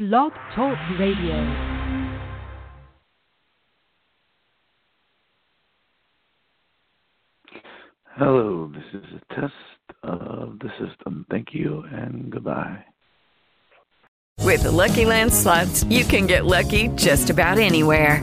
Blog Talk Radio. Hello, this is a test of the system. Thank you and goodbye. With the Lucky Land slots, you can get lucky just about anywhere.